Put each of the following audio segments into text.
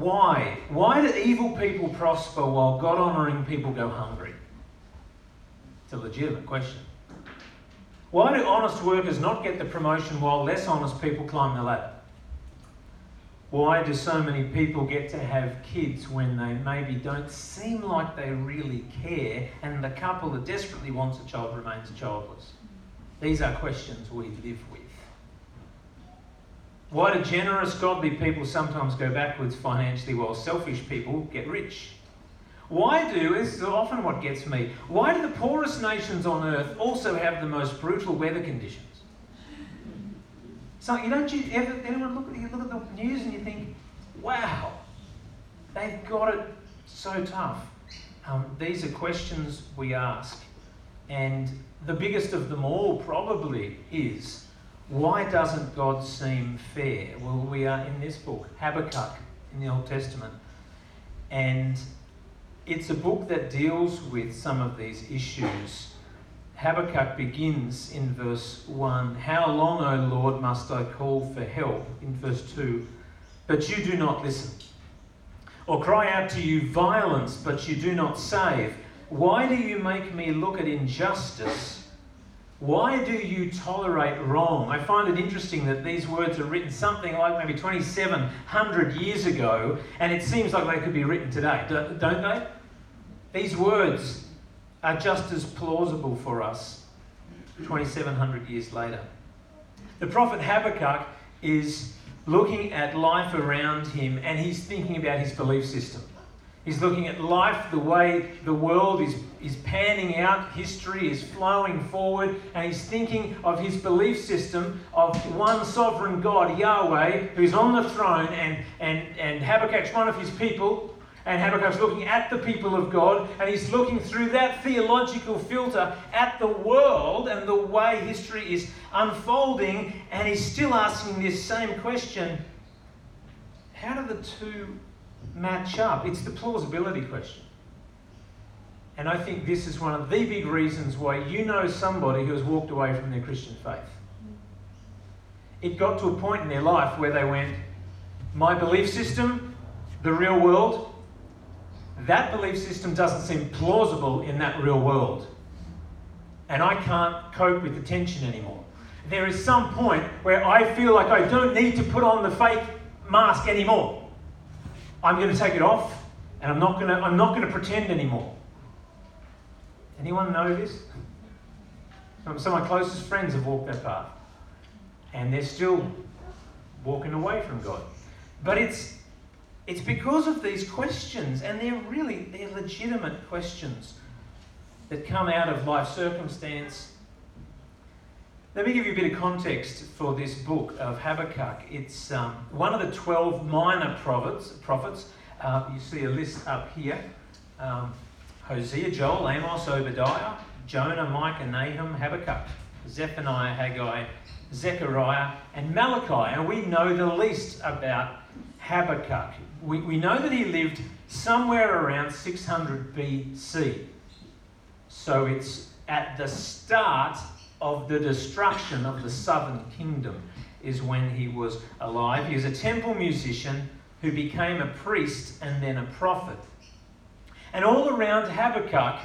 why? Why do evil people prosper while God honouring people go hungry? It's a legitimate question. Why do honest workers not get the promotion while less honest people climb the ladder? Why do so many people get to have kids when they maybe don't seem like they really care and the couple that desperately wants a child remains childless? These are questions we live with. Why do generous, godly people sometimes go backwards financially while selfish people get rich? Why do, this is often what gets me, why do the poorest nations on earth also have the most brutal weather conditions? So you don't you ever anyone look at you look at the news and you think, wow, they've got it so tough. Um, these are questions we ask, and the biggest of them all probably is, why doesn't God seem fair? Well, we are in this book, Habakkuk, in the Old Testament, and it's a book that deals with some of these issues Habakkuk begins in verse 1 How long, O Lord, must I call for help? In verse 2 But you do not listen. Or cry out to you violence, but you do not save. Why do you make me look at injustice? Why do you tolerate wrong? I find it interesting that these words are written something like maybe 2,700 years ago, and it seems like they could be written today, don't they? These words are just as plausible for us 2,700 years later. The prophet Habakkuk is looking at life around him and he's thinking about his belief system. He's looking at life, the way the world is, is panning out, history is flowing forward, and he's thinking of his belief system of one sovereign God, Yahweh, who's on the throne, and, and, and Habakkuk's one of his people, and Habakkuk's looking at the people of God, and he's looking through that theological filter at the world and the way history is unfolding, and he's still asking this same question how do the two match up? It's the plausibility question. And I think this is one of the big reasons why you know somebody who has walked away from their Christian faith. It got to a point in their life where they went, My belief system, the real world, that belief system doesn't seem plausible in that real world. And I can't cope with the tension anymore. There is some point where I feel like I don't need to put on the fake mask anymore. I'm going to take it off and I'm not going to, I'm not going to pretend anymore. Anyone know this? Some of my closest friends have walked that path. And they're still walking away from God. But it's it's because of these questions, and they're really they're legitimate questions that come out of life circumstance. Let me give you a bit of context for this book of Habakkuk. It's um, one of the 12 minor prophets. prophets. Uh, you see a list up here um, Hosea, Joel, Amos, Obadiah, Jonah, Micah, Nahum, Habakkuk, Zephaniah, Haggai, Zechariah, and Malachi. And we know the least about Habakkuk we, we know that he lived somewhere around 600 BC. So it's at the start of the destruction of the southern kingdom, is when he was alive. He was a temple musician who became a priest and then a prophet. And all around Habakkuk,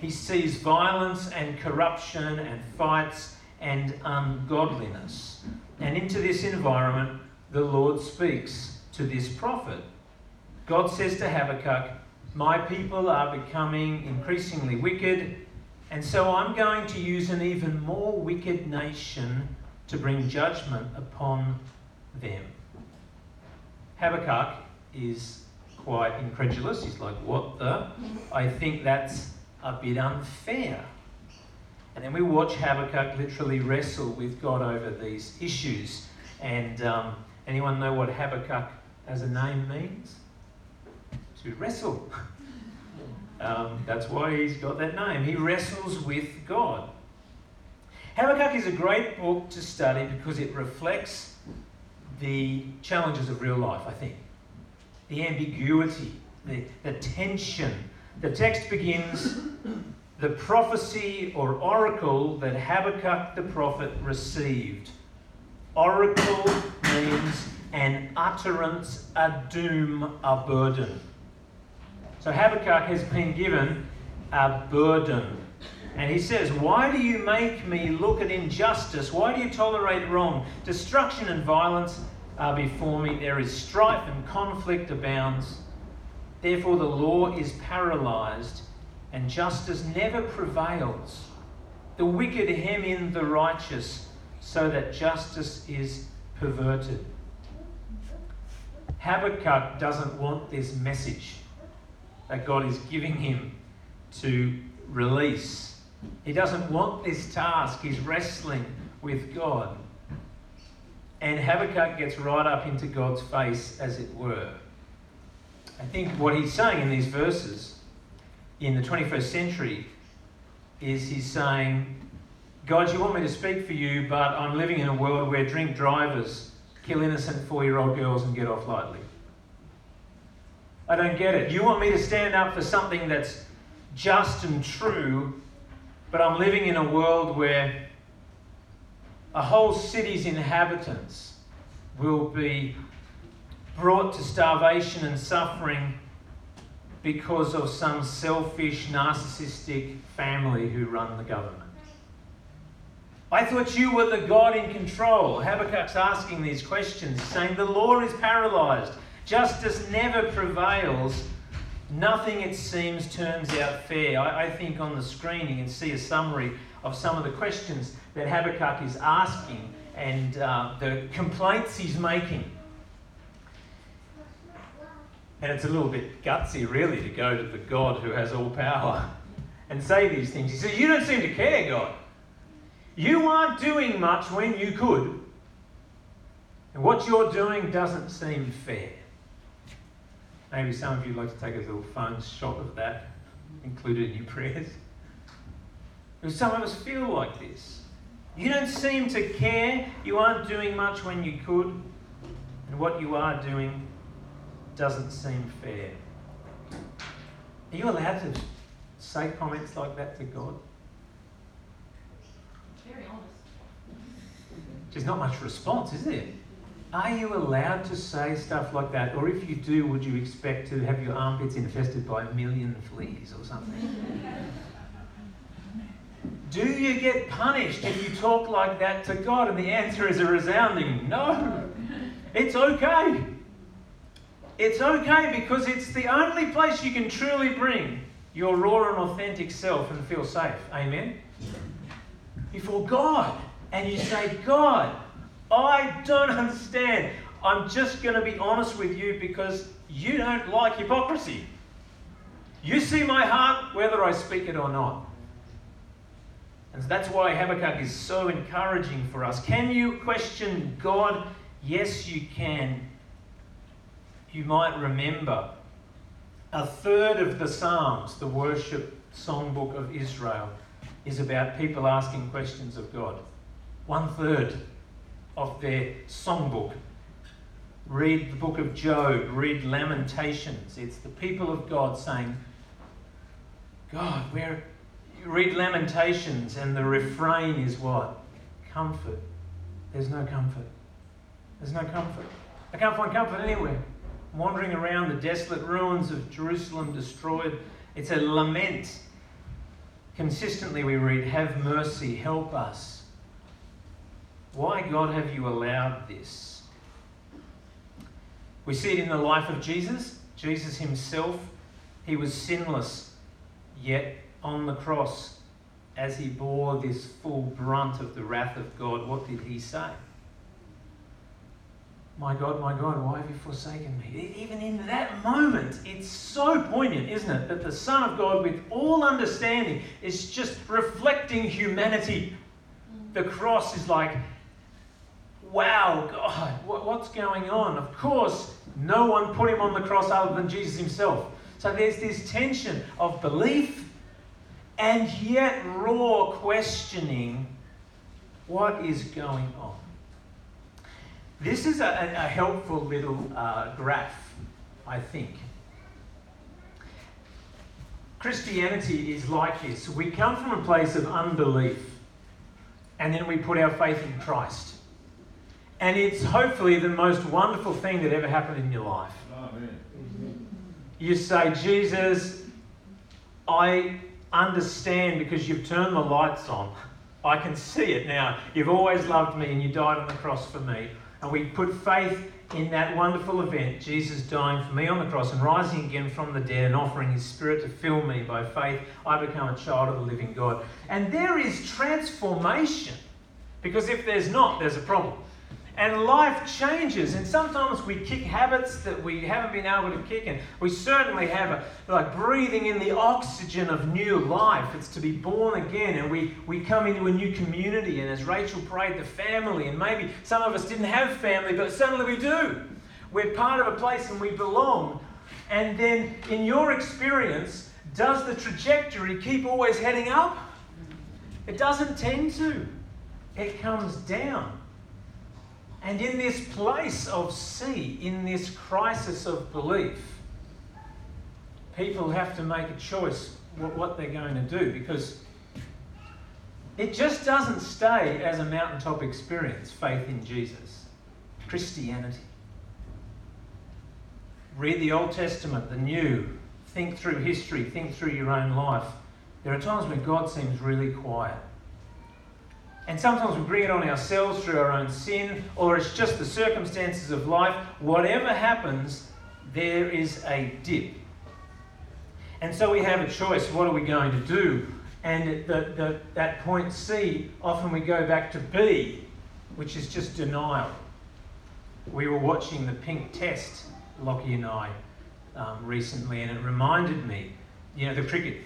he sees violence and corruption and fights and ungodliness. And into this environment, the Lord speaks to this prophet. God says to Habakkuk, My people are becoming increasingly wicked, and so I'm going to use an even more wicked nation to bring judgment upon them. Habakkuk is quite incredulous. He's like, What the? I think that's a bit unfair. And then we watch Habakkuk literally wrestle with God over these issues. And um, anyone know what Habakkuk as a name means? To wrestle. Um, that's why he's got that name. He wrestles with God. Habakkuk is a great book to study because it reflects the challenges of real life, I think. The ambiguity, the, the tension. The text begins the prophecy or oracle that Habakkuk the prophet received. Oracle means an utterance a doom, a burden. So Habakkuk has been given a burden. And he says, Why do you make me look at injustice? Why do you tolerate wrong? Destruction and violence are before me. There is strife and conflict abounds. Therefore, the law is paralyzed and justice never prevails. The wicked hem in the righteous so that justice is perverted. Habakkuk doesn't want this message that God is giving him to release. He doesn't want this task. He's wrestling with God. And Habakkuk gets right up into God's face, as it were. I think what he's saying in these verses in the 21st century is he's saying, God, you want me to speak for you, but I'm living in a world where drink drivers kill innocent four year old girls and get off lightly. I don't get it. You want me to stand up for something that's just and true, but I'm living in a world where a whole city's inhabitants will be brought to starvation and suffering because of some selfish, narcissistic family who run the government. I thought you were the God in control. Habakkuk's asking these questions, saying the law is paralyzed, justice never prevails, nothing it seems turns out fair. I, I think on the screen you can see a summary of some of the questions that Habakkuk is asking and uh, the complaints he's making. And it's a little bit gutsy, really, to go to the God who has all power and say these things. He says, You don't seem to care, God. You aren't doing much when you could. And what you're doing doesn't seem fair. Maybe some of you would like to take a little phone shot of that, included in your prayers. Because some of us feel like this. You don't seem to care. You aren't doing much when you could. And what you are doing doesn't seem fair. Are you allowed to say comments like that to God? Very honest. There's not much response, is there? Are you allowed to say stuff like that? Or if you do, would you expect to have your armpits infested by a million fleas or something? do you get punished if you talk like that to God? And the answer is a resounding no. It's okay. It's okay because it's the only place you can truly bring your raw and authentic self and feel safe. Amen? Before God. And you say, God, I don't understand. I'm just going to be honest with you because you don't like hypocrisy. You see my heart whether I speak it or not. And that's why Habakkuk is so encouraging for us. Can you question God? Yes, you can you might remember, a third of the Psalms, the worship songbook of Israel, is about people asking questions of God. One third of their songbook. Read the book of Job, read Lamentations. It's the people of God saying, God, where you read Lamentations and the refrain is what? Comfort. There's no comfort. There's no comfort. I can't find comfort anywhere wandering around the desolate ruins of Jerusalem destroyed. It's a lament. Consistently, we read, Have mercy, help us. Why, God, have you allowed this? We see it in the life of Jesus. Jesus himself, he was sinless, yet on the cross, as he bore this full brunt of the wrath of God, what did he say? My God, my God, why have you forsaken me? Even in that moment, it's so poignant, isn't it? That the Son of God, with all understanding, is just reflecting humanity. The cross is like, wow, God, what's going on? Of course, no one put him on the cross other than Jesus himself. So there's this tension of belief and yet raw questioning what is going on. This is a, a helpful little uh, graph, I think. Christianity is like this. We come from a place of unbelief, and then we put our faith in Christ. And it's hopefully the most wonderful thing that ever happened in your life. Amen. You say, Jesus, I understand because you've turned the lights on. I can see it now. You've always loved me and you died on the cross for me. And we put faith in that wonderful event, Jesus dying for me on the cross and rising again from the dead and offering his spirit to fill me by faith. I become a child of the living God. And there is transformation. Because if there's not, there's a problem. And life changes, and sometimes we kick habits that we haven't been able to kick, and we certainly have a, like breathing in the oxygen of new life. It's to be born again, and we, we come into a new community. And as Rachel prayed, the family, and maybe some of us didn't have family, but suddenly we do. We're part of a place and we belong. And then, in your experience, does the trajectory keep always heading up? It doesn't tend to, it comes down. And in this place of see, in this crisis of belief, people have to make a choice what they're going to do because it just doesn't stay as a mountaintop experience, faith in Jesus, Christianity. Read the Old Testament, the New, think through history, think through your own life. There are times when God seems really quiet. And sometimes we bring it on ourselves through our own sin, or it's just the circumstances of life. Whatever happens, there is a dip. And so we have a choice what are we going to do? And the, the, that point C, often we go back to B, which is just denial. We were watching the pink test, Lockie and I, um, recently, and it reminded me, you know, the cricket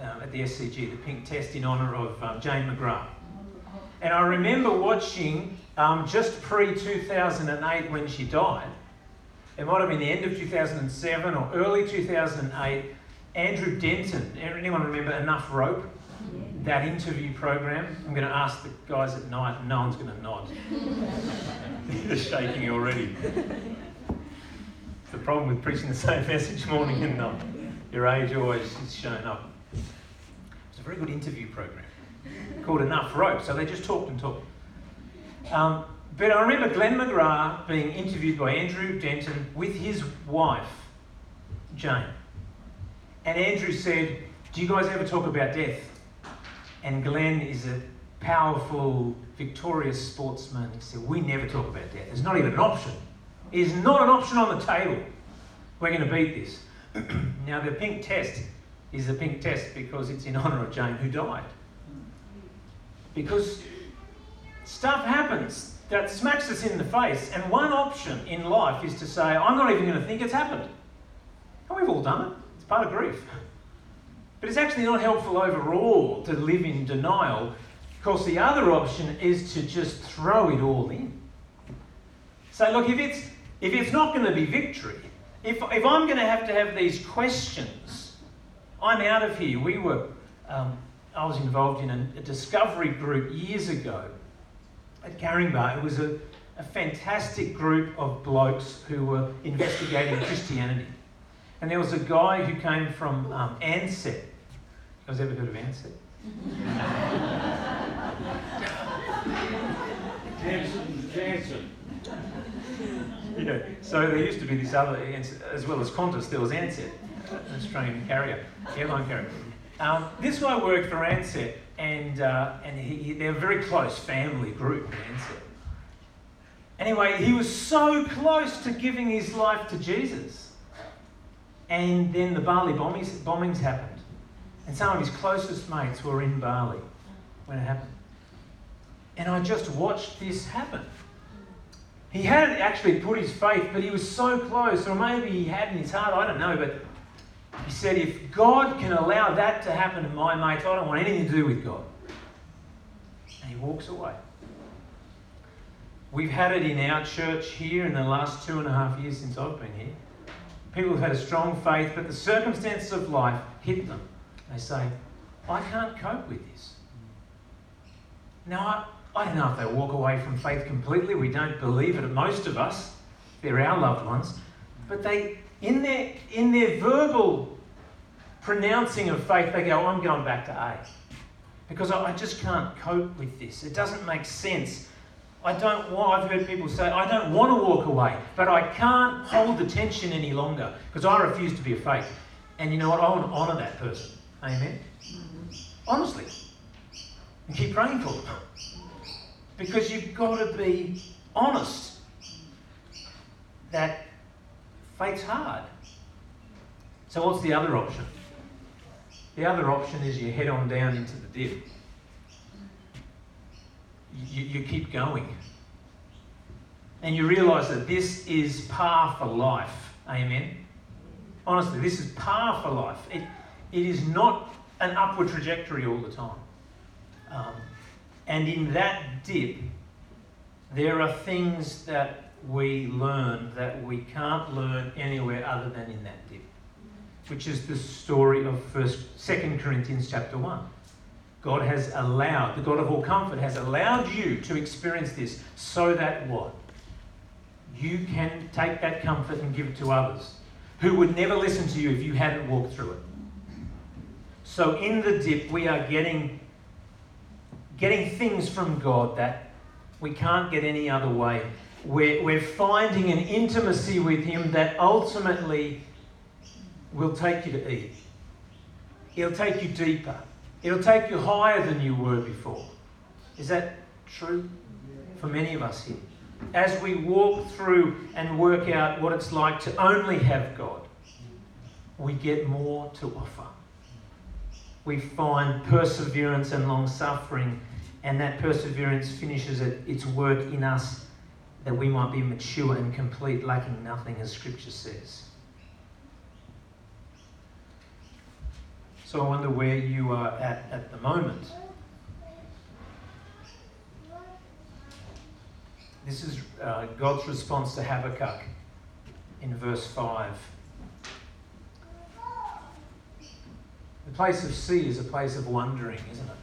um, at the SCG, the pink test in honour of um, Jane McGrath. And I remember watching um, just pre 2008 when she died. It might have been the end of 2007 or early 2008. Andrew Denton, anyone remember Enough Rope? That interview program. I'm going to ask the guys at night, and no one's going to nod. They're shaking already. It's the problem with preaching the same message morning and night. Your age always is shown up. It's a very good interview program called Enough Rope. So they just talked and talked. Um, but I remember Glenn McGrath being interviewed by Andrew Denton with his wife, Jane. And Andrew said, Do you guys ever talk about death? And Glenn is a powerful, victorious sportsman. He said, We never talk about death. It's not even an option. It is not an option on the table. We're going to beat this. now, the pink test is the pink test because it's in honour of Jane who died. Because stuff happens that smacks us in the face, and one option in life is to say, I'm not even going to think it's happened. And we've all done it, it's part of grief. But it's actually not helpful overall to live in denial, because the other option is to just throw it all in. Say, look, if it's, if it's not going to be victory, if, if I'm going to have to have these questions, I'm out of here. We were um, I was involved in a, a discovery group years ago at Caringbah. It was a, a fantastic group of blokes who were investigating Christianity. And there was a guy who came from um, Ansett. Guys ever heard of Ansett? Jansen, Jansen. You know, so there used to be this other, as well as Qantas, there was Ansett, an Australian carrier, airline carrier. Um, this guy worked for Ansett, and, uh, and he, he, they're a very close family group Ansett. Anyway, he was so close to giving his life to Jesus. And then the Bali bombings, bombings happened. And some of his closest mates were in Bali when it happened. And I just watched this happen. He hadn't actually put his faith, but he was so close, or maybe he had in his heart, I don't know, but he said, if God can allow that to happen to my mate, I don't want anything to do with God. And he walks away. We've had it in our church here in the last two and a half years since I've been here. People have had a strong faith, but the circumstances of life hit them. They say, I can't cope with this. Now, I, I don't know if they walk away from faith completely. We don't believe it, most of us. They're our loved ones. But they, in their, in their verbal pronouncing of faith, they go, I'm going back to A. Because I, I just can't cope with this. It doesn't make sense. I don't want, I've heard people say, I don't want to walk away, but I can't hold the tension any longer because I refuse to be a fake. And you know what? I want to honour that person. Amen? Honestly. And keep praying for them. Because you've got to be honest that fate's hard. So, what's the other option? The other option is you head on down into the dip. You, you keep going. And you realize that this is par for life. Amen. Honestly, this is par for life. It, it is not an upward trajectory all the time. Um, and in that dip, there are things that we learn that we can't learn anywhere other than in that dip, which is the story of First, Second Corinthians chapter one. God has allowed, the God of all comfort has allowed you to experience this so that what? You can take that comfort and give it to others who would never listen to you if you hadn't walked through it. So in the dip, we are getting, getting things from God that we can't get any other way. We're, we're finding an intimacy with Him that ultimately will take you to Eve. It'll take you deeper. It'll take you higher than you were before. Is that true for many of us here? As we walk through and work out what it's like to only have God, we get more to offer. We find perseverance and long suffering, and that perseverance finishes its work in us that we might be mature and complete, lacking nothing, as Scripture says. So I wonder where you are at at the moment. This is uh, God's response to Habakkuk in verse 5. The place of C is a place of wondering, isn't it?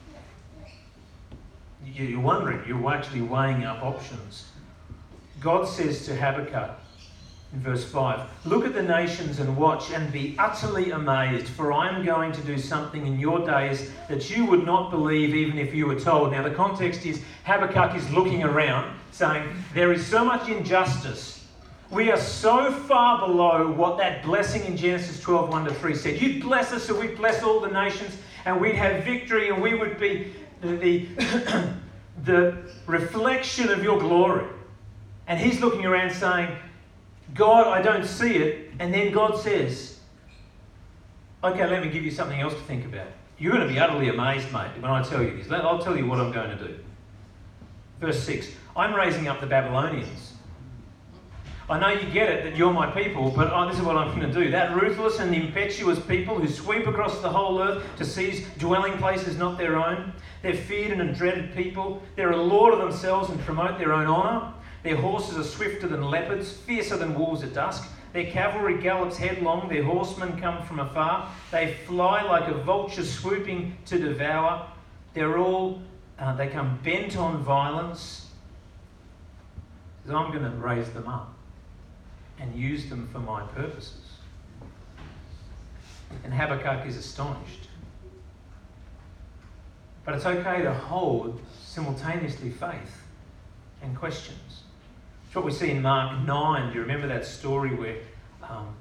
You're wondering, you're actually weighing up options. God says to Habakkuk, in verse 5 Look at the nations and watch and be utterly amazed, for I am going to do something in your days that you would not believe even if you were told. Now, the context is Habakkuk is looking around saying, There is so much injustice. We are so far below what that blessing in Genesis 12 1 to 3 said. You'd bless us so we'd bless all the nations and we'd have victory and we would be the, the, the reflection of your glory. And he's looking around saying, God, I don't see it. And then God says, Okay, let me give you something else to think about. You're going to be utterly amazed, mate, when I tell you this. I'll tell you what I'm going to do. Verse 6 I'm raising up the Babylonians. I know you get it that you're my people, but oh, this is what I'm going to do. That ruthless and impetuous people who sweep across the whole earth to seize dwelling places not their own. They're feared and dreaded people. They're a lord of themselves and promote their own honour. Their horses are swifter than leopards, fiercer than wolves at dusk. Their cavalry gallops headlong, their horsemen come from afar. They fly like a vulture swooping to devour. They're all, uh, they come bent on violence. I'm going to raise them up and use them for my purposes. And Habakkuk is astonished. But it's okay to hold simultaneously faith and questions. It's what we see in Mark 9. Do you remember that story where um,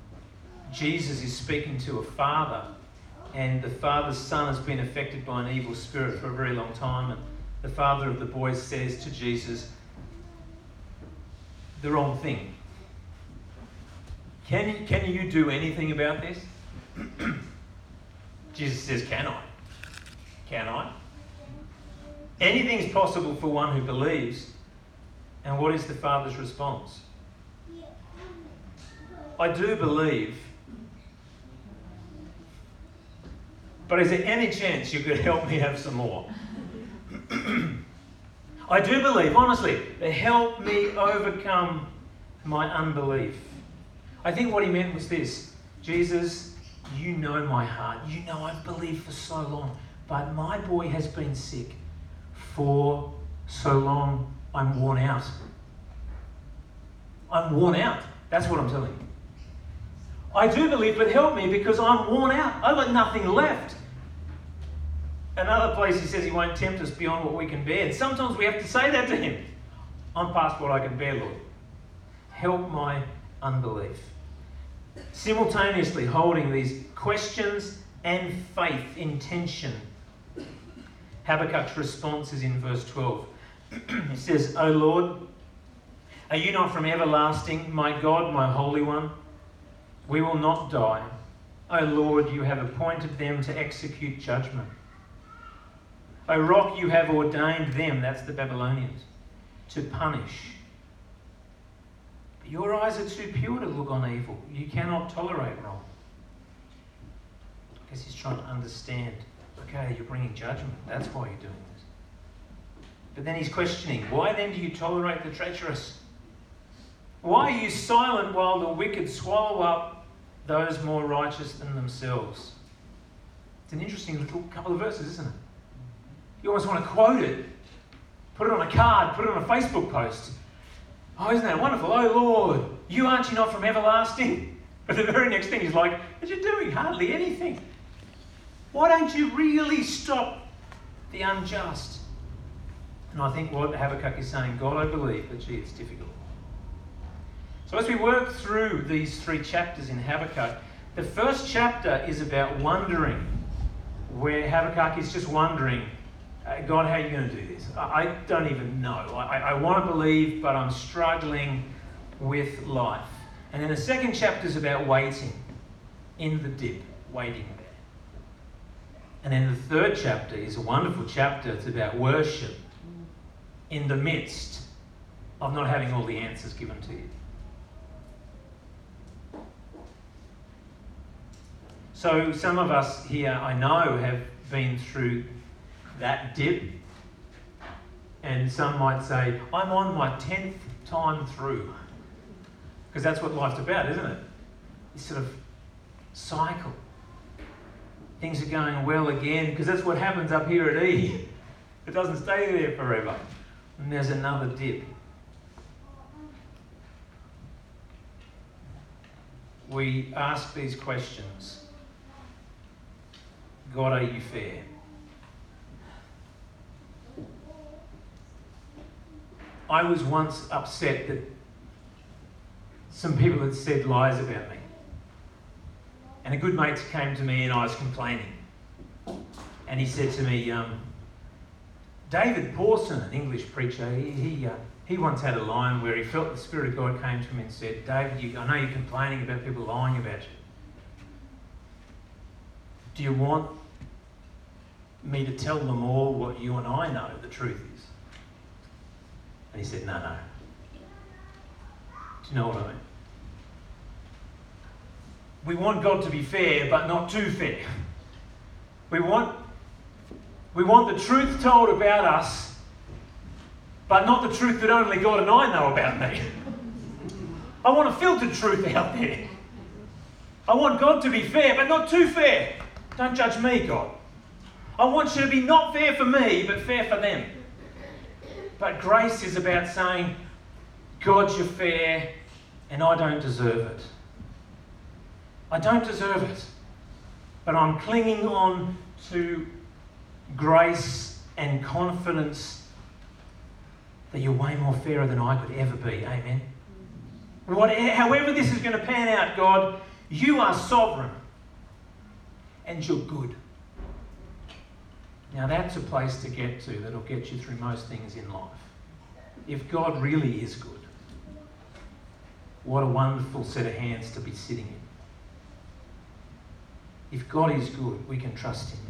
Jesus is speaking to a father, and the father's son has been affected by an evil spirit for a very long time, and the father of the boy says to Jesus, the wrong thing. Can can you do anything about this? Jesus says, Can I? Can I? Anything's possible for one who believes. And what is the Father's response? I do believe. But is there any chance you could help me have some more? I do believe, honestly, help me overcome my unbelief. I think what he meant was this Jesus, you know my heart. You know I've believed for so long, but my boy has been sick for so long I'm worn out. I'm worn out. That's what I'm telling you. I do believe, but help me because I'm worn out. I've got nothing left. Another place he says he won't tempt us beyond what we can bear. And sometimes we have to say that to him. I'm past what I can bear, Lord. Help my unbelief. Simultaneously holding these questions and faith in tension. Habakkuk's response is in verse 12. He says, O Lord, are you not from everlasting, my God, my Holy One? We will not die. O Lord, you have appointed them to execute judgment. O rock, you have ordained them, that's the Babylonians, to punish. But your eyes are too pure to look on evil. You cannot tolerate wrong. Guess he's trying to understand. Okay, you're bringing judgment. That's why you're doing this. But then he's questioning why then do you tolerate the treacherous? Why are you silent while the wicked swallow up those more righteous than themselves? It's an interesting little couple of verses, isn't it? You almost want to quote it, put it on a card, put it on a Facebook post. Oh, isn't that wonderful? Oh, Lord, you aren't you not from everlasting? But the very next thing is like, but you're doing hardly anything. Why don't you really stop the unjust? And I think what Habakkuk is saying, God, I believe, but gee, it's difficult. So as we work through these three chapters in Habakkuk, the first chapter is about wondering, where Habakkuk is just wondering, uh, God, how are you going to do this? I don't even know. I, I want to believe, but I'm struggling with life. And then the second chapter is about waiting in the dip, waiting there. And then the third chapter is a wonderful chapter. It's about worship in the midst of not having all the answers given to you. So, some of us here, I know, have been through that dip. And some might say, I'm on my 10th time through. Because that's what life's about, isn't it? This sort of cycle. Things are going well again, because that's what happens up here at E. It doesn't stay there forever. And there's another dip. We ask these questions God, are you fair? I was once upset that some people had said lies about me. And a good mate came to me and I was complaining. And he said to me, um, David Pawson, an English preacher, he, he, uh, he once had a line where he felt the Spirit of God came to him and said, David, you, I know you're complaining about people lying about you. Do you want me to tell them all what you and I know the truth is? And he said, No, no. Do you know what I mean? We want God to be fair, but not too fair. We want, we want the truth told about us, but not the truth that only God and I know about me. I want a filtered truth out there. I want God to be fair, but not too fair. Don't judge me, God. I want you to be not fair for me, but fair for them. But grace is about saying, God, you're fair, and I don't deserve it. I don't deserve it. But I'm clinging on to grace and confidence that you're way more fairer than I could ever be. Amen. What, however, this is going to pan out, God, you are sovereign and you're good. Now, that's a place to get to that'll get you through most things in life. If God really is good, what a wonderful set of hands to be sitting in. If God is good, we can trust Him.